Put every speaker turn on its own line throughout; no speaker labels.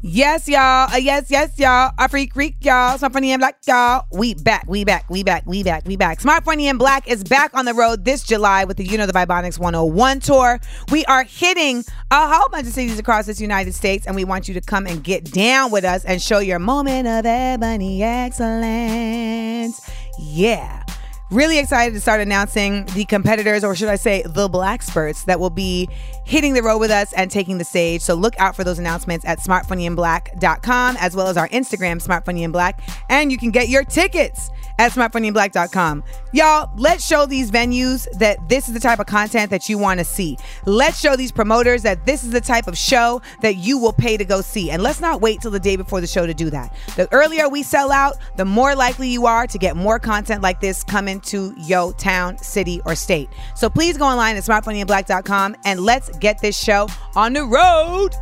Yes, y'all. Uh, yes, yes, y'all. A freak, freak, y'all. Smart, funny, and black, y'all. We back, we back, we back, we back, we back. Smart, funny, and black is back on the road this July with the You Know the Vibonics 101 tour. We are hitting a whole bunch of cities across this United States, and we want you to come and get down with us and show your moment of ebony excellence. Yeah. Really excited to start announcing the competitors, or should I say, the black spurts that will be hitting the road with us and taking the stage. So look out for those announcements at smartfunnyandblack.com as well as our Instagram, smartfunnyandblack. And you can get your tickets at smartfunnyandblack.com. Y'all, let's show these venues that this is the type of content that you want to see. Let's show these promoters that this is the type of show that you will pay to go see. And let's not wait till the day before the show to do that. The earlier we sell out, the more likely you are to get more content like this coming to your town, city, or state. So please go online at smartfunnyandblack.com and let's get this show on the road.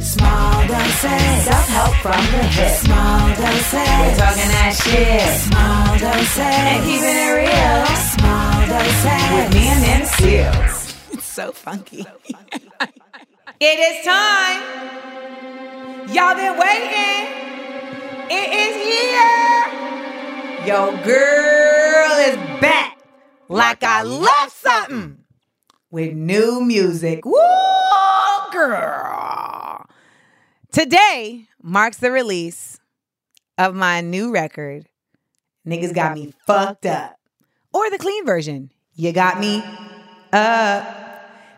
Small doses. Self-help from the hip. Small doses. We're talking that shit. Small doses. And keeping it real. Small doses. With me and them Seales.
It's so funky. It is time. Y'all been waiting. It is here. Yo, girl is back. Like I love something. With new music. Woo, girl. Today marks the release of my new record, Niggas Got Me Fucked Up. Or the clean version, You Got Me Up.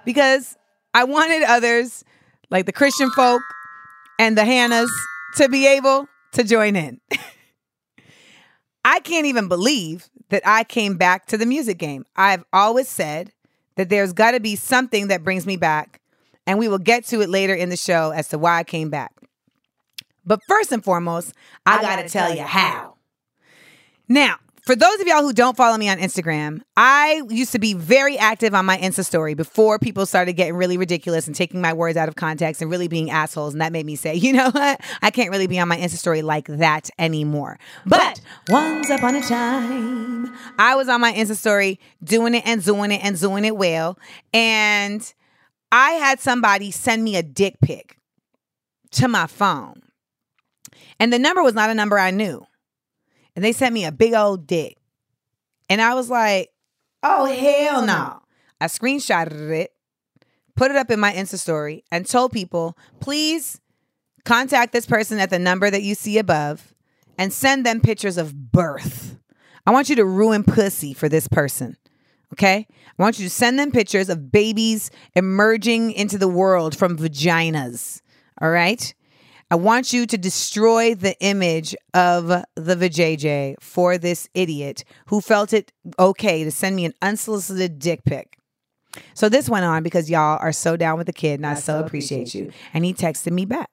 Because I wanted others, like the Christian folk and the Hannahs, to be able to join in. I can't even believe that I came back to the music game. I've always said that there's got to be something that brings me back, and we will get to it later in the show as to why I came back. But first and foremost, I, got to tell you how. Now, for those of y'all who don't follow me on Instagram, I used to be very active on my Insta story before people started getting really ridiculous and taking my words out of context and really being assholes. And that made me say, you know what? I can't really be on my Insta story like that anymore. But once upon a time, I was on my Insta story doing it and doing it and doing it well. And I had somebody send me a dick pic to my phone. And the number was not a number I knew and they sent me a big old dick. And I was like, oh, hell no. I screenshotted it, put it up in my Insta story, and told people, please contact this person at the number that you see above and send them pictures of birth. I want you to ruin pussy for this person. Okay? I want you to send them pictures of babies emerging into the world from vaginas. All right? I want you to destroy the image of the vajayjay for this idiot who felt it okay to send me an unsolicited dick pic. So this went on because y'all are so down with the kid and I, so appreciate you. And he texted me back.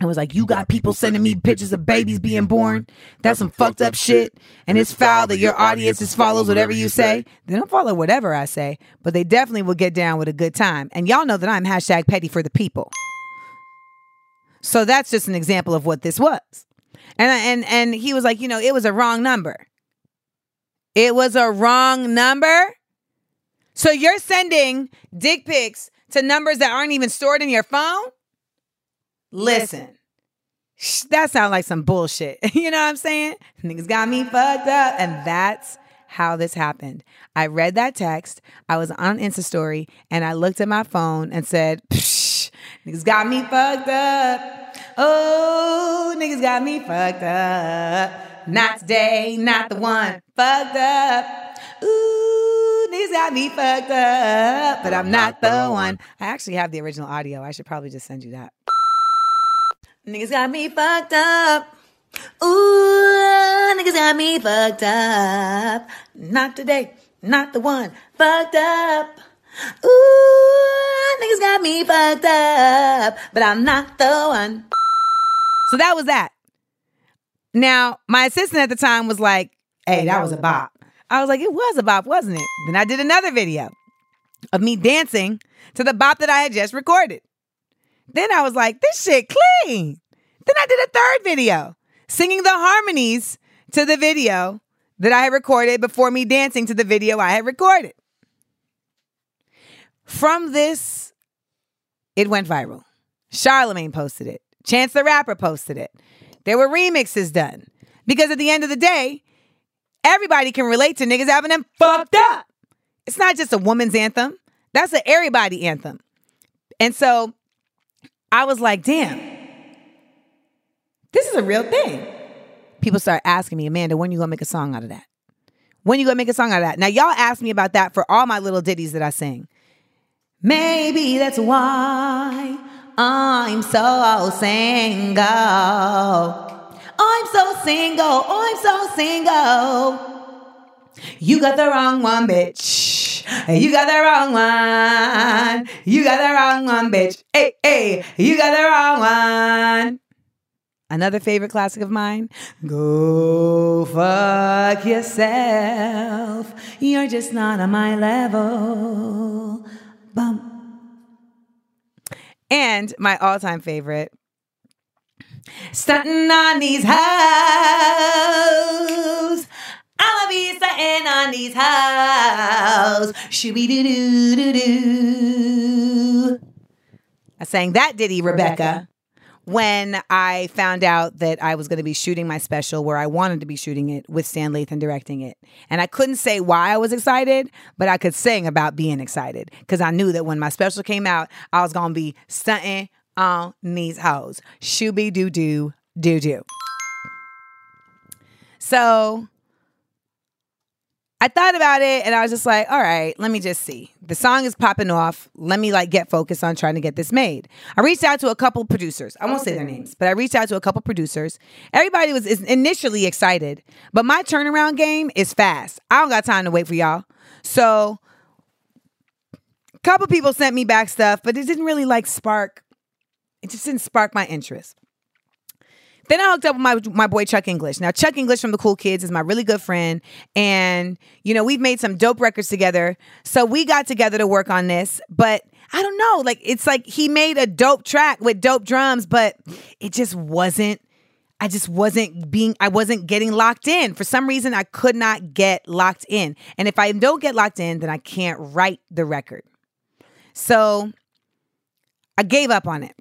I was like, You got people sending me pictures of babies being born? That's some fucked up shit. And it's foul that your audience just follows whatever you say. They don't follow whatever I say, but they definitely will get down with a good time. And y'all know that I'm hashtag petty for the people. So that's just an example of what this was. And and and he was like, you know, it was a wrong number. It was a wrong number. So you're sending dick pics to numbers that aren't even stored in your phone? Listen. That sounds like some bullshit. you know what I'm saying? Niggas got me fucked up. And that's how this happened. I read that text. I was on Insta story and I looked at my phone and said, Psh, niggas got me fucked up. Oh, niggas got me fucked up. Not today, not the one. Fucked up. Ooh, niggas got me fucked up. But I'm not the one. I actually have the original audio. I should probably just send you that. Niggas got me fucked up. Ooh, niggas got me fucked up. Not today, not the one. Fucked up. Ooh, niggas got me fucked up. But I'm not the one. So that was that. Now, my assistant at the time was like, hey, that was a bop. I was like, it was a bop, wasn't it? Then I did another video of me dancing to the bop that I had just recorded. Then I was like, this shit clean. Then I did a third video singing the harmonies to the video that I had recorded before me dancing to the video I had recorded. From this, it went viral. Charlemagne posted it. Chance the Rapper posted it. There were remixes done. Because at the end of the day, everybody can relate to niggas having them fucked up. It's not just a woman's anthem, that's an everybody anthem. And so I was like, damn, this is a real thing. People start asking me, Amanda, when you gonna make a song out of that? When you gonna make a song out of that? Now y'all ask me about that for all my little ditties that I sing. Maybe that's why I'm so single. I'm so single. I'm so single. You got the wrong one, bitch. You got the wrong one. You got the wrong one, bitch. Hey, hey, you got the wrong one. Another favorite classic of mine. Go fuck yourself. You're just not on my level. And my all time favorite. Stunting on these hoes. I'ma be stunting on these hoes. Shooby doo doo doo doo. I sang that ditty, Rebecca, when I found out that I was going to be shooting my special where I wanted to be shooting it with Stan Lathan directing it. And I couldn't say why I was excited, but I could sing about being excited because I knew that when my special came out, I was going to be stunting on these hoes. Shooby doo doo doo doo. So I thought about it and I was just like, all right, let me just see. The song is popping off. Let me like get focused on trying to get this made. I reached out to a couple producers. I won't say their names, but I reached out to a couple producers. Everybody was initially excited, but my turnaround game is fast. I don't got time to wait for y'all. So a couple people sent me back stuff, but it didn't really like spark. It just didn't spark my interest. Then I hooked up with my my boy Chuck English. Now Chuck English from the Cool Kids is my really good friend, and you know we've made some dope records together. So we got together to work on this, but I don't know, like it's like he made a dope track with dope drums, but it just wasn't. I just wasn't being. I wasn't getting locked in for some reason. I could not get locked in, and if I don't get locked in, then I can't write the record. So I gave up on it.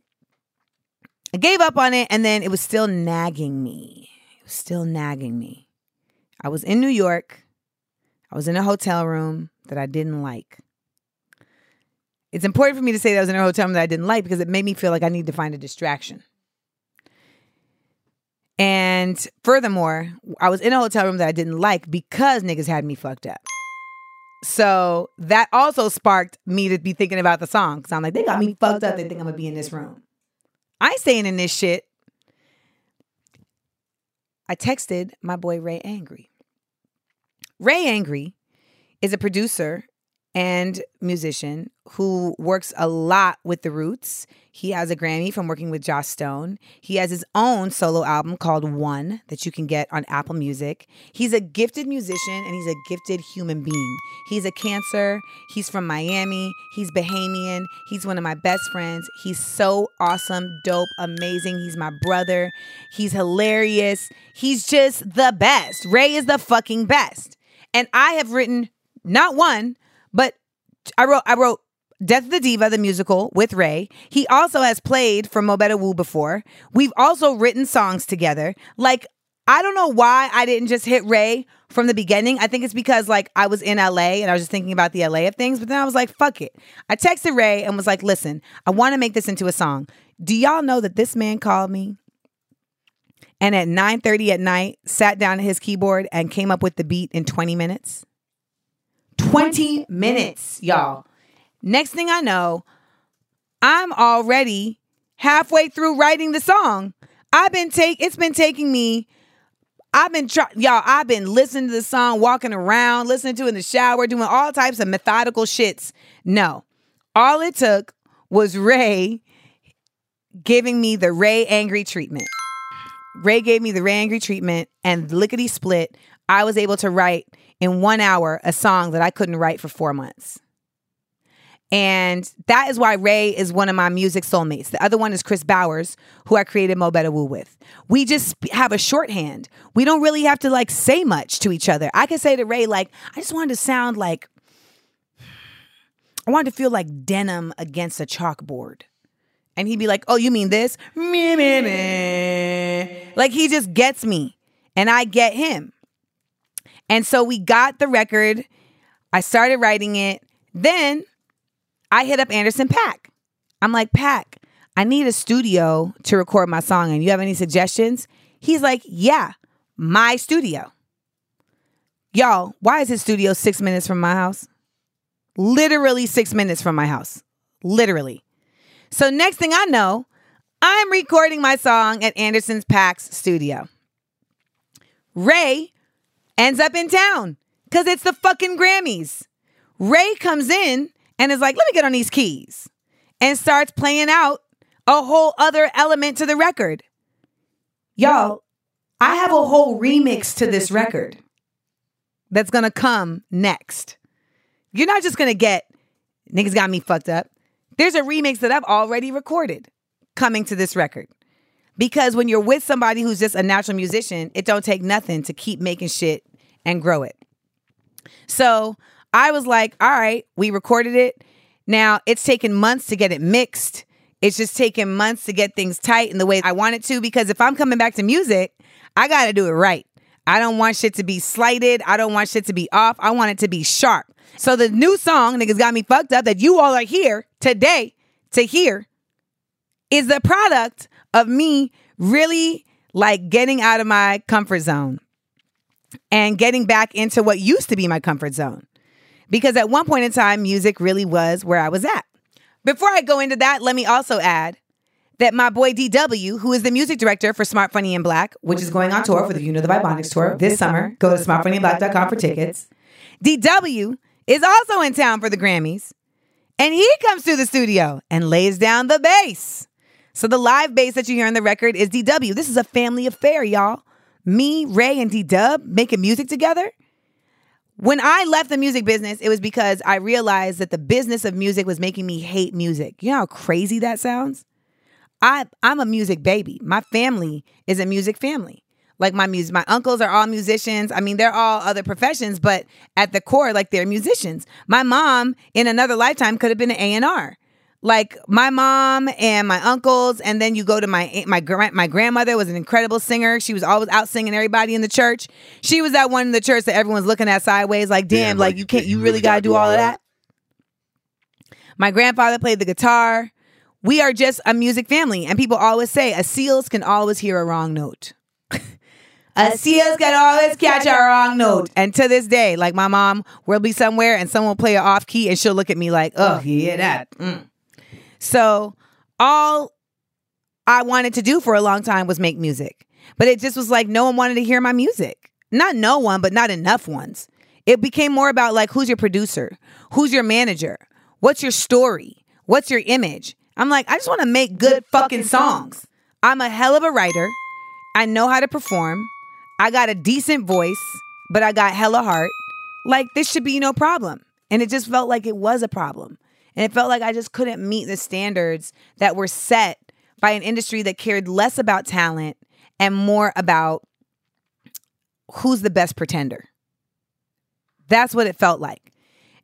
I gave up on it and then it was still nagging me. It was still nagging me. I was in New York. I was in a hotel room that I didn't like. It's important for me to say that I was in a hotel room that I didn't like because it made me feel like I need to find a distraction. And furthermore, I was in a hotel room that I didn't like because niggas had me fucked up. So that also sparked me to be thinking about the song. Because I'm like, they got me fucked up. They think I'm to be in this room. I ain't staying in this shit. I texted my boy Ray Angry. Ray Angry is a producer and musician who works a lot with the Roots. He has a Grammy from working with Joss Stone. He has his own solo album called One that you can get on Apple Music. He's a gifted musician and he's a gifted human being. He's a cancer. He's from Miami. He's Bahamian. He's one of my best friends. He's so awesome, dope, amazing. He's my brother. He's hilarious. He's just the best. Ray is the fucking best. And I have written not one, but I wrote I wrote Death of the Diva, the musical with Ray. He also has played for Mo Better Woo before. We've also written songs together. Like, I don't know why I didn't just hit Ray from the beginning. I think it's because like I was in LA and I was just thinking about the LA of things, but then I was like, fuck it. I texted Ray and was like, listen, I want to make this into a song. Do y'all know that this man called me? And at 9:30 at night, sat down at his keyboard and came up with the beat in 20 minutes. 20 minutes, y'all. Next thing I know, I'm already halfway through writing the song. I've been take it's been taking me I've been try- y'all I've been listening to the song walking around, listening to in the shower, doing all types of methodical shits. No. All it took was Ray giving me the Ray Angry treatment. Ray gave me the Ray Angry treatment and lickety split. I was able to write in one hour a song that I couldn't write for four months. And that is why Ray is one of my music soulmates. The other one is Chris Bowers, who I created Mo Better Woo with. We just have a shorthand. We don't really have to like say much to each other. I can say to Ray, like, I just wanted to sound like, I wanted to feel like denim against a chalkboard. And he'd be like, Oh, you mean this? Like he just gets me and I get him. And so we got the record. I started writing it. Then I hit up Anderson Paak. I'm like, Paak, I need a studio to record my song. And you have any suggestions? He's like, Yeah, my studio. Y'all, why is his studio six minutes from my house? Literally six minutes from my house. Literally. So next thing I know, I'm recording my song at Anderson's Paak's studio. Ray ends up in town because it's the fucking Grammys. Ray comes in and is like, let me get on these keys and starts playing out a whole other element to the record. Y'all, I have a whole remix to this record that's gonna come next. You're not just gonna get niggas got me fucked up. There's a remix that I've already recorded coming to this record. Because when you're with somebody who's just a natural musician, it don't take nothing to keep making shit and grow it. So I was like, all right, we recorded it. Now it's taken months to get it mixed. It's just taken months to get things tight in the way I want it to. Because if I'm coming back to music, I got to do it right. I don't want shit to be slighted. I don't want shit to be off. I want it to be sharp. So the new song, niggas got me fucked up, that you all are here today to hear is the product of me really like getting out of my comfort zone and getting back into what used to be my comfort zone. Because at one point in time, music really was where I was at. Before I go into that, let me also add that my boy DW, who is the music director for Smart Funny and Black, which is going on tour for the You Know the Vibonics tour this summer, go to smartfunnyandblack.com for tickets. DW is also in town for the Grammys, and he comes to the studio and lays down the bass. So the live bass that you hear on the record is DW. This is a family affair, y'all. Me, Ray, and D Dub making music together. When I left the music business, it was because I realized that the business of music was making me hate music. You know how crazy that sounds? I I'm a music baby. My family is a music family. Like my music, my uncles are all musicians. I mean, they're all other professions, but at the core, like they're musicians. My mom, in another lifetime, could have been an A and R. Like my mom and my uncles, and then you go to my my gra- my grandmother was an incredible singer. She was always out singing everybody in the church. She was that one in the church that everyone's looking at sideways, like, damn, like you can't, you really got to do all of that. My grandfather played the guitar. We are just a music family, and people always say a Seales can always hear a wrong note. A Seales can always catch a wrong note. And to this day, like my mom will be somewhere and someone will play it off key and she'll look at me like, oh, hear that? Mm. So all I wanted to do for a long time was make music. But it just was like no one wanted to hear my music. Not no one, but not enough ones. It became more about like who's your producer? Who's your manager? What's your story? What's your image? I'm like, I just want to make good fucking songs. I'm a hell of a writer. I know how to perform. I got a decent voice, but I got hella heart. Like this should be no problem. And it just felt like it was a problem. And it felt like I just couldn't meet the standards that were set by an industry that cared less about talent and more about who's the best pretender. That's what it felt like.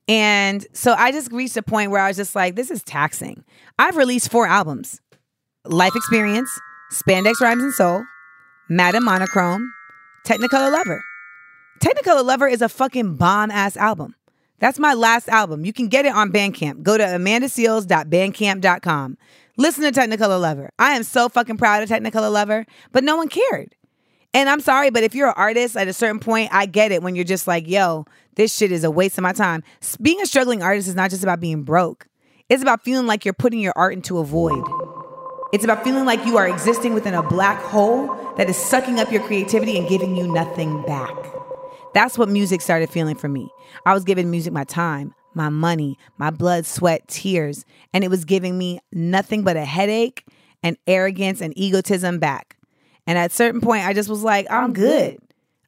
And so I just reached a point where I was just like, this is taxing. I've released four albums Life Experience, Spandex Rhymes and Soul, Madam Monochrome, Technicolor Lover. Technicolor Lover is a fucking bomb ass album. That's my last album. You can get it on Bandcamp. Go to amandaseals.bandcamp.com. Listen to Technicolor Lover. I am so fucking proud of Technicolor Lover, but no one cared. And I'm sorry, but if you're an artist at a certain point, I get it when you're just like, yo, this shit is a waste of my time. Being a struggling artist is not just about being broke, it's about feeling like you're putting your art into a void. It's about feeling like you are existing within a black hole that is sucking up your creativity and giving you nothing back. That's what music started feeling for me. I was giving music my time, my money, my blood, sweat, tears, and it was giving me nothing but a headache and arrogance and egotism back. And at a certain point, I just was like, I'm good.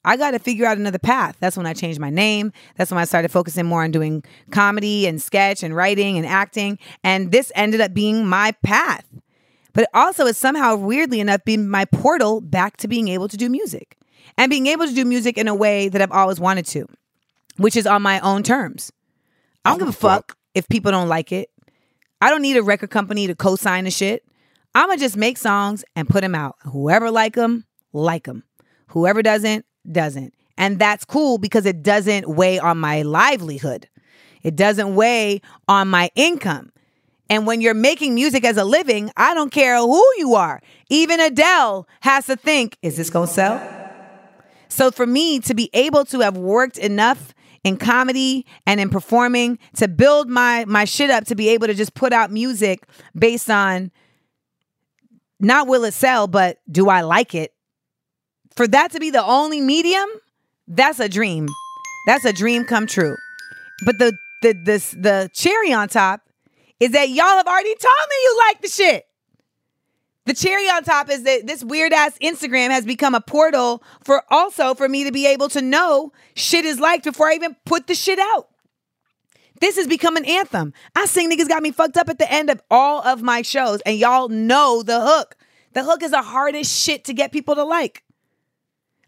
I got to figure out another path. That's when I changed my name. That's when I started focusing more on doing comedy and sketch and writing and acting. And this ended up being my path. But it also is somehow, weirdly enough, been my portal back to being able to do music and being able to do music in a way that I've always wanted to, which is on my own terms. I don't give a fuck if people don't like it. I don't need a record company to co-sign the shit. I'ma just make songs and put them out. Whoever like them, like them. Whoever doesn't, doesn't. And that's cool because it doesn't weigh on my livelihood. It doesn't weigh on my income. And when you're making music as a living, I don't care who you are. Even Adele has to think, is this going to sell? So for me to be able to have worked enough in comedy and in performing to build my my shit up to be able to just put out music based on not will it sell, but do I like it? For that to be the only medium, that's a dream. That's a dream come true. But the the this the cherry on top is that y'all have already told me you like the shit. The cherry on top is that this weird ass Instagram has become a portal for also for me to be able to know shit is liked before I even put the shit out. This has become an anthem. I sing niggas got me fucked up at the end of all of my shows, and y'all know the hook. The hook is the hardest shit to get people to like.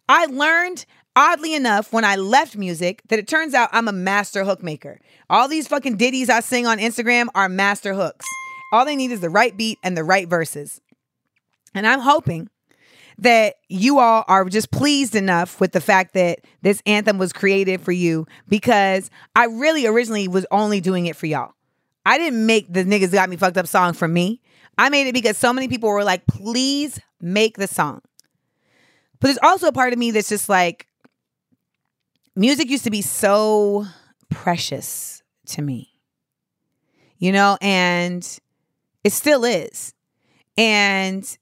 I learned, oddly enough, when I left music, that it turns out I'm a master hook maker. All these fucking ditties I sing on Instagram are master hooks. All they need is the right beat and the right verses. And I'm hoping that you all are just pleased enough with the fact that this anthem was created for you because I really originally was only doing it for y'all. I didn't make the niggas got me fucked up song for me. I made it because so many people were like, please make the song. But there's also a part of me that's just like, music used to be so precious to me, you know, and it still is. And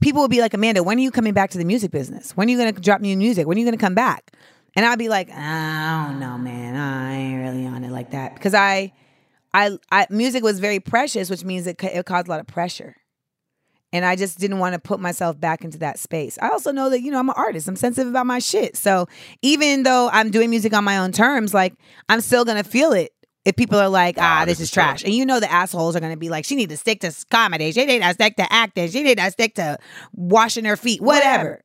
people would be like, Amanda, when are you coming back to the music business? When are you going to drop new music? When are you going to come back? And I'd be like, I don't know, man. I ain't really on it like that because I, I, I music was very precious, which means it, it caused a lot of pressure. And I just didn't want to put myself back into that space. I also know that, you know, I'm an artist. I'm sensitive about my shit. So even though I'm doing music on my own terms, like I'm still to feel it if people are like, ah, this is trash. And you know the assholes are gonna be like, she need to stick to comedy. She need to stick to acting. She need to stick to washing her feet. Whatever.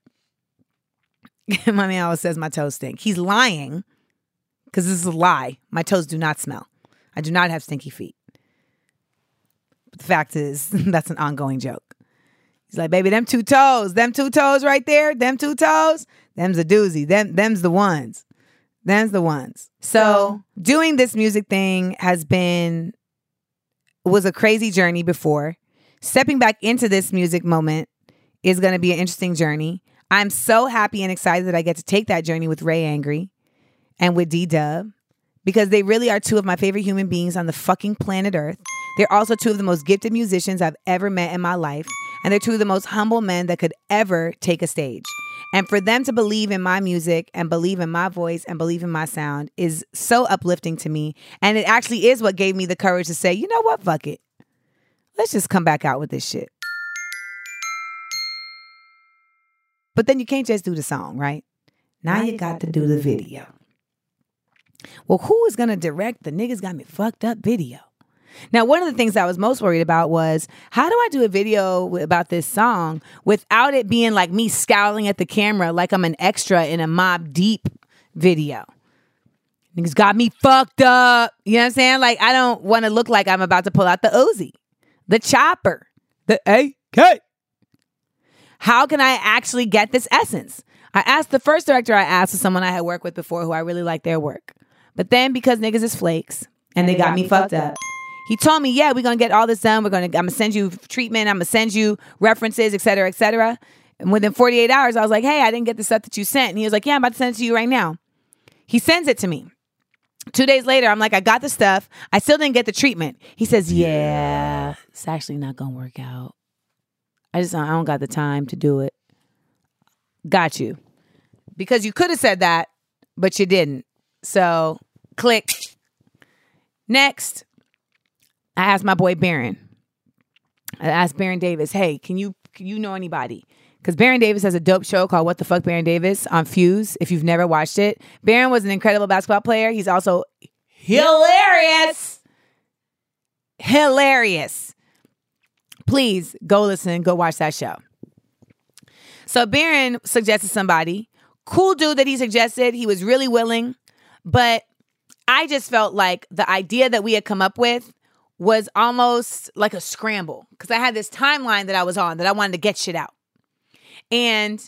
my man always says my toes stink. He's lying because this is a lie. My toes do not smell. I do not have stinky feet. But the fact is, that's an ongoing joke. He's like, baby, them two toes, them two toes right there, them two toes, them's a doozy. Them, them's the ones. Them's the ones. So doing this music thing has been was a crazy journey before. Stepping back into this music moment is going to be an interesting journey. I'm so happy and excited that I get to take that journey with Ray Angry and with D Dub because they really are two of my favorite human beings on the fucking planet Earth. They're also two of the most gifted musicians I've ever met in my life, and they're two of the most humble men that could ever take a stage. And for them to believe in my music and believe in my voice and believe in my sound is so uplifting to me. And it actually is what gave me the courage to say, you know what, fuck it. Let's just come back out with this shit. But then you can't just do the song, right? Now you got to do the video. Well, who is going to direct the niggas got me fucked up video? Now, one of the things I was most worried about was how do I do a video about this song without it being like me scowling at the camera like I'm an extra in a Mobb Deep video? Niggas got me fucked up. You know what I'm saying? Like, I don't want to look like I'm about to pull out the Uzi, the chopper, the AK. How can I actually get this essence? I asked the first director I asked was someone I had worked with before who I really liked their work. But then because niggas is flakes and, and they, got, got me fucked up. up he told me, yeah, we're gonna get all this done. We're gonna, I'm gonna send you treatment. I'm gonna send you references, et cetera, et cetera. And within 48 hours, I was like, hey, I didn't get the stuff that you sent. And he was like, yeah, I'm about to send it to you right now. He sends it to me. Two days later, I'm like, I got the stuff. I still didn't get the treatment. He says, yeah, it's actually not gonna work out. I just I don't got the time to do it. Got you. Because you could have said that, but you didn't. So click. Next. I asked my boy Baron. I asked Baron Davis, "Hey, can you can you know anybody? because Baron Davis has a dope show called What the Fuck Baron Davis on Fuse. If you've never watched it, Baron was an incredible basketball player. He's also hilarious. Hilarious. Please go listen, go watch that show. So Baron suggested somebody, cool dude that he suggested. He was really willing, but I just felt like the idea that we had come up with was almost like a scramble because I had this timeline that I was on that I wanted to get shit out. And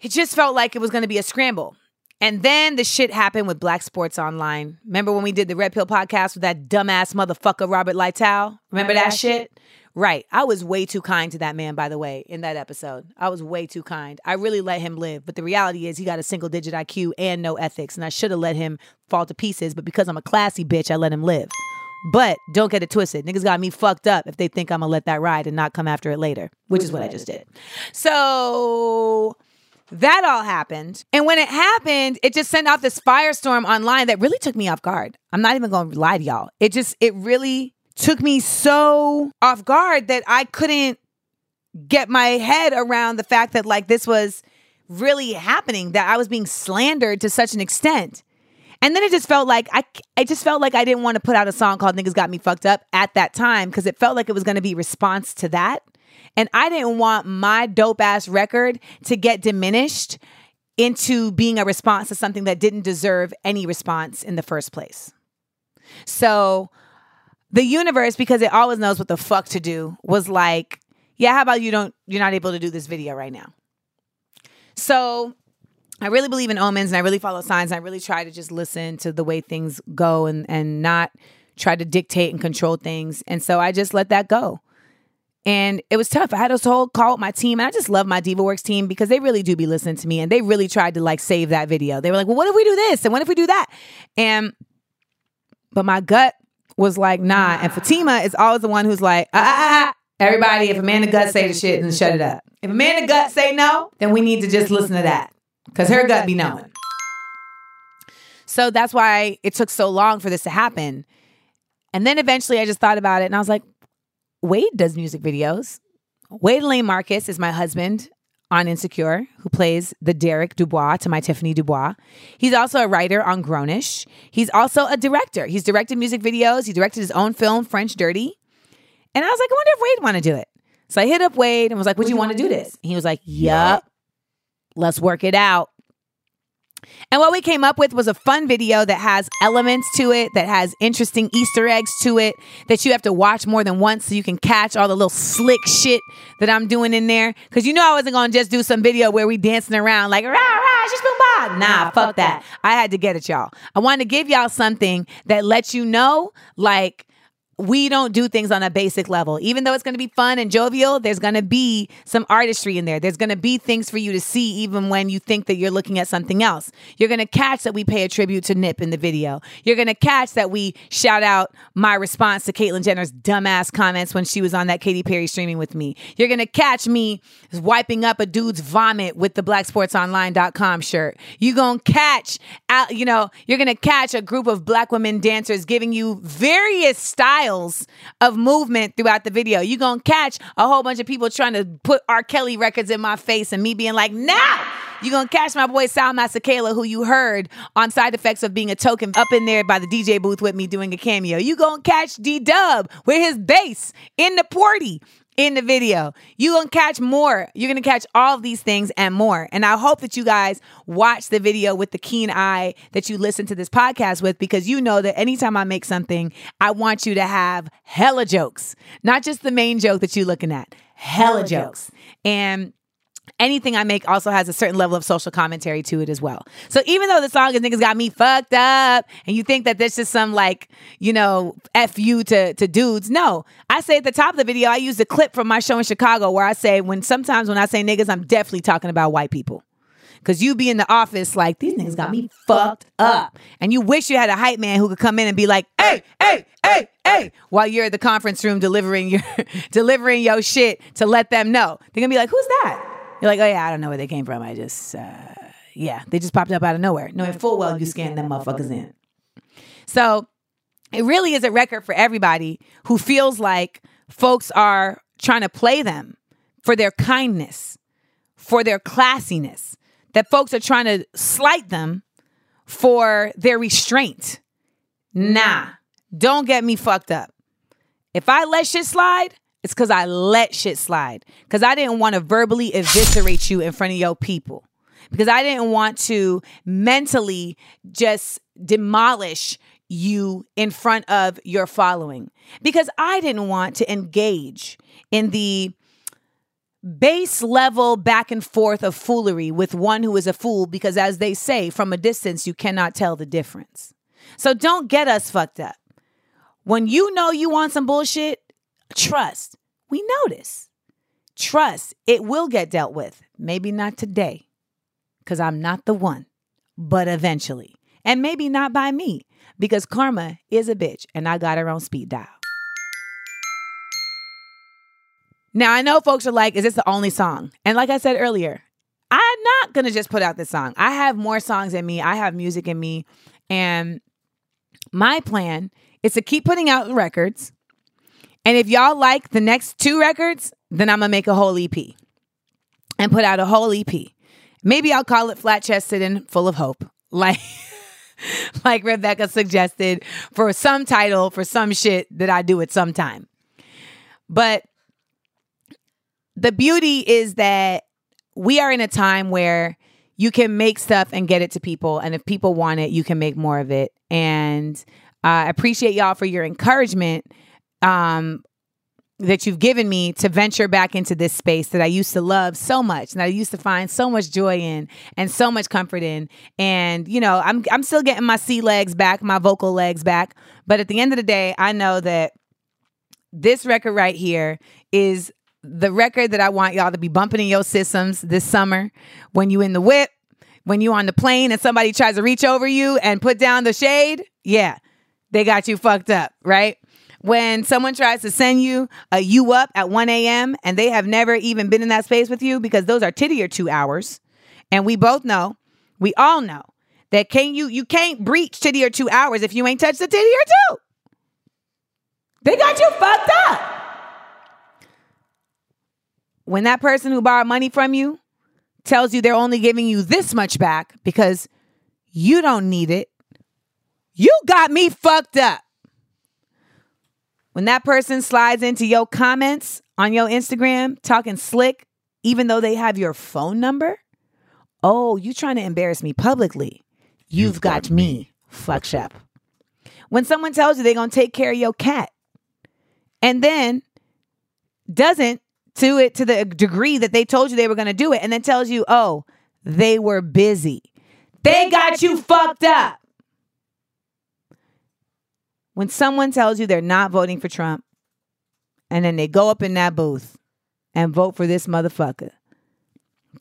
it just felt like it was going to be a scramble. And then the shit happened with Black Sports Online. Remember when we did the Red Pill podcast with that dumbass motherfucker Robert Littal? Remember that shit? Right. I was way too kind to that man, by the way, in that episode. I was way too kind. I really let him live. But the reality is, he got a single digit IQ and no ethics. And I should have let him fall to pieces. But because I'm a classy bitch, I let him live. But don't get it twisted. Niggas got me fucked up if they think I'm gonna let that ride and not come after it later, which is what I just did. So that all happened. And when it happened, it just sent off this firestorm online that really took me off guard. I'm not even gonna lie to y'all. It just, it really took me so off guard that I couldn't get my head around the fact that like this was really happening, that I was being slandered to such an extent. And then it just felt like I, I just felt like I didn't want to put out a song called "Niggas Got Me Fucked Up" at that time because it felt like it was going to be response to that, and I didn't want my dope ass record to get diminished into being a response to something that didn't deserve any response in the first place. So the universe, because it always knows what the fuck to do, was like, yeah, how about you don't you're not able to do this video right now. So I really believe in omens and I really follow signs. And I really try to just listen to the way things go and and not try to dictate and control things. And so I just let that go. And it was tough. I had this whole call with my team, and I just love my DivaWorks team because they really do be listening to me, and they really tried to like save that video. They were like, "Well, what if we do this? And what if we do that?" And but my gut was like, "Nah." And Fatima is always the one who's like, "Ah, ah, ah. everybody, if Amanda gut say the shit, then shut it up. If Amanda gut say no, then we need to just listen to that because her gut be knowing." So that's why it took so long for this to happen. And then eventually I just thought about it and I was like, Wade does music videos. Wade Allain-Marcus is my husband on Insecure, who plays the Derek Dubois to my Tiffany Dubois. He's also a writer on Grownish. He's also a director. He's directed music videos. He directed his own film, French Dirty. And I was like, I wonder if Wade want to do it. So I hit up Wade and was like, Would you want to do this? And he was like, Yup. Let's work it out. And what we came up with was a fun video that has elements to it, that has interesting Easter eggs to it, that you have to watch more than once so you can catch all the little slick shit that I'm doing in there. Cause you know I wasn't gonna just do some video where we dancing around like rah rah, she's boom Nah, fuck that. I had to get it, y'all. I wanted to give y'all something that lets you know, like, we don't do things on a basic level. Even though it's going to be fun and jovial, there's going to be some artistry in there. There's going to be things for you to see even when you think that you're looking at something else. You're going to catch that we pay a tribute to Nip in the video. You're going to catch that we shout out my response to Caitlyn Jenner's dumbass comments when she was on that Katy Perry streaming with me. You're going to catch me wiping up a dude's vomit with the blacksportsonline.com shirt. You're going to catch out, you know, you're going to catch a group of black women dancers giving you various styles of movement throughout the video. You're going to catch a whole bunch of people trying to put R. Kelly records in my face and me being like, nah. You're going to catch my boy Sal Masekela, who you heard on Side Effects of Being a Token up in there by the DJ booth with me doing a cameo. You going to catch D Dub with his bass in the porty in the video. You're going to catch more. You're going to catch all of these things and more. And I hope that you guys watch the video with the keen eye that you listen to this podcast with because you know that anytime I make something, I want you to have hella jokes, not just the main joke that you're looking at, hella jokes. And anything I make also has a certain level of social commentary to it as well. So even though the song is niggas got me fucked up, and you think that this is some like, you know, F you to, to dudes, no. I say at the top of the video, I use a clip from my show in Chicago where I say when sometimes when I say niggas, I'm definitely talking about white people. Cause you be in the office like these niggas got me fucked up, and you wish you had a hype man who could come in and be like, "Hey, hey, hey, hey," while you're at the conference room delivering your delivering your shit to let them know. They're gonna be like, "Who's that?" You're like, oh yeah, I don't know where they came from. I just, uh, yeah, they just popped up out of nowhere, knowing full well you scanned them motherfuckers in. So it really is a record for everybody who feels like folks are trying to play them for their kindness, for their classiness, that folks are trying to slight them for their restraint. Nah, don't get me fucked up. If I let shit slide, it's because I let shit slide. Because I didn't want to verbally eviscerate you in front of your people. Because I didn't want to mentally just demolish you in front of your following. Because I didn't want to engage in the base level back and forth of foolery with one who is a fool because as they say from a distance you cannot tell the difference so don't get us fucked up when you know you want some bullshit trust we notice trust it will get dealt with maybe not today because i'm not the one but eventually and maybe not by me because karma is a bitch and i got her on speed dial Now I know folks are like, is this the only song? And like I said earlier, I'm not gonna just put out this song. I have more songs in me. I have music in me. And my plan is to keep putting out records. And if y'all like the next two records, then I'm gonna make a whole EP and put out a whole EP. Maybe I'll call it Flat Chested and Full of Hope. Like like Rebecca suggested for some title for some shit that I do at some time. But the beauty is that we are in a time where you can make stuff and get it to people. And if people want it, you can make more of it. And uh, I appreciate y'all for your encouragement um, that you've given me to venture back into this space that I used to love so much and I used to find so much joy in and so much comfort in. And, you know, I'm, I'm still getting my sea legs back, my vocal legs back. But at the end of the day, I know that this record right here is the record that I want y'all to be bumping in your systems this summer when you in the whip, when you on the plane and somebody tries to reach over you and put down the shade, yeah, they got you fucked up, right? When someone tries to send you a you up at 1 a.m. and they have never even been in that space with you because those are titty or two hours. And we both know, we all know that can you you can't breach titty or two hours if you ain't touched the titty or two. They got you fucked up when that person who borrowed money from you tells you they're only giving you this much back because you don't need it, you got me fucked up. When that person slides into your comments on your Instagram talking slick, even though they have your phone number, oh, you trying to embarrass me publicly. You've, You've got, got, me fucked up. When someone tells you they're going to take care of your cat and then doesn't to it to the degree that they told you they were going to do it and then tells you, oh, they were busy. They got you fucked up. When someone tells you they're not voting for Trump and then they go up in that booth and vote for this motherfucker,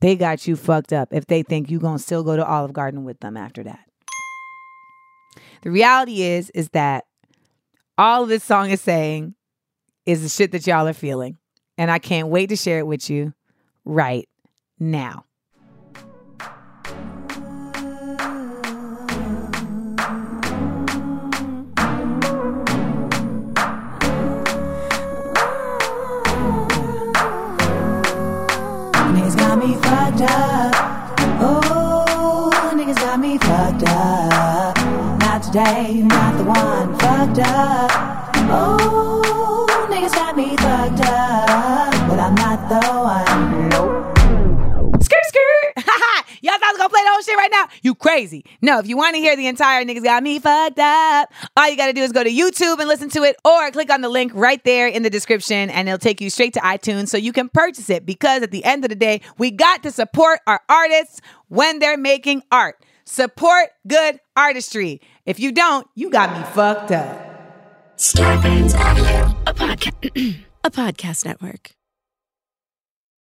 they got you fucked up if they think you're going to still go to Olive Garden with them after that. The reality is is that all this song is saying is the shit that y'all are feeling and I can't wait to share it with you right now. Crazy. No, if you wanna hear the entire niggas got me fucked up, all you gotta do is go to YouTube and listen to it or click on the link right there in the description and it'll take you straight to iTunes so you can purchase it because at the end of the day, we got to support our artists when they're making art. Support good artistry. If you don't, you got me fucked up.
A a podcast network.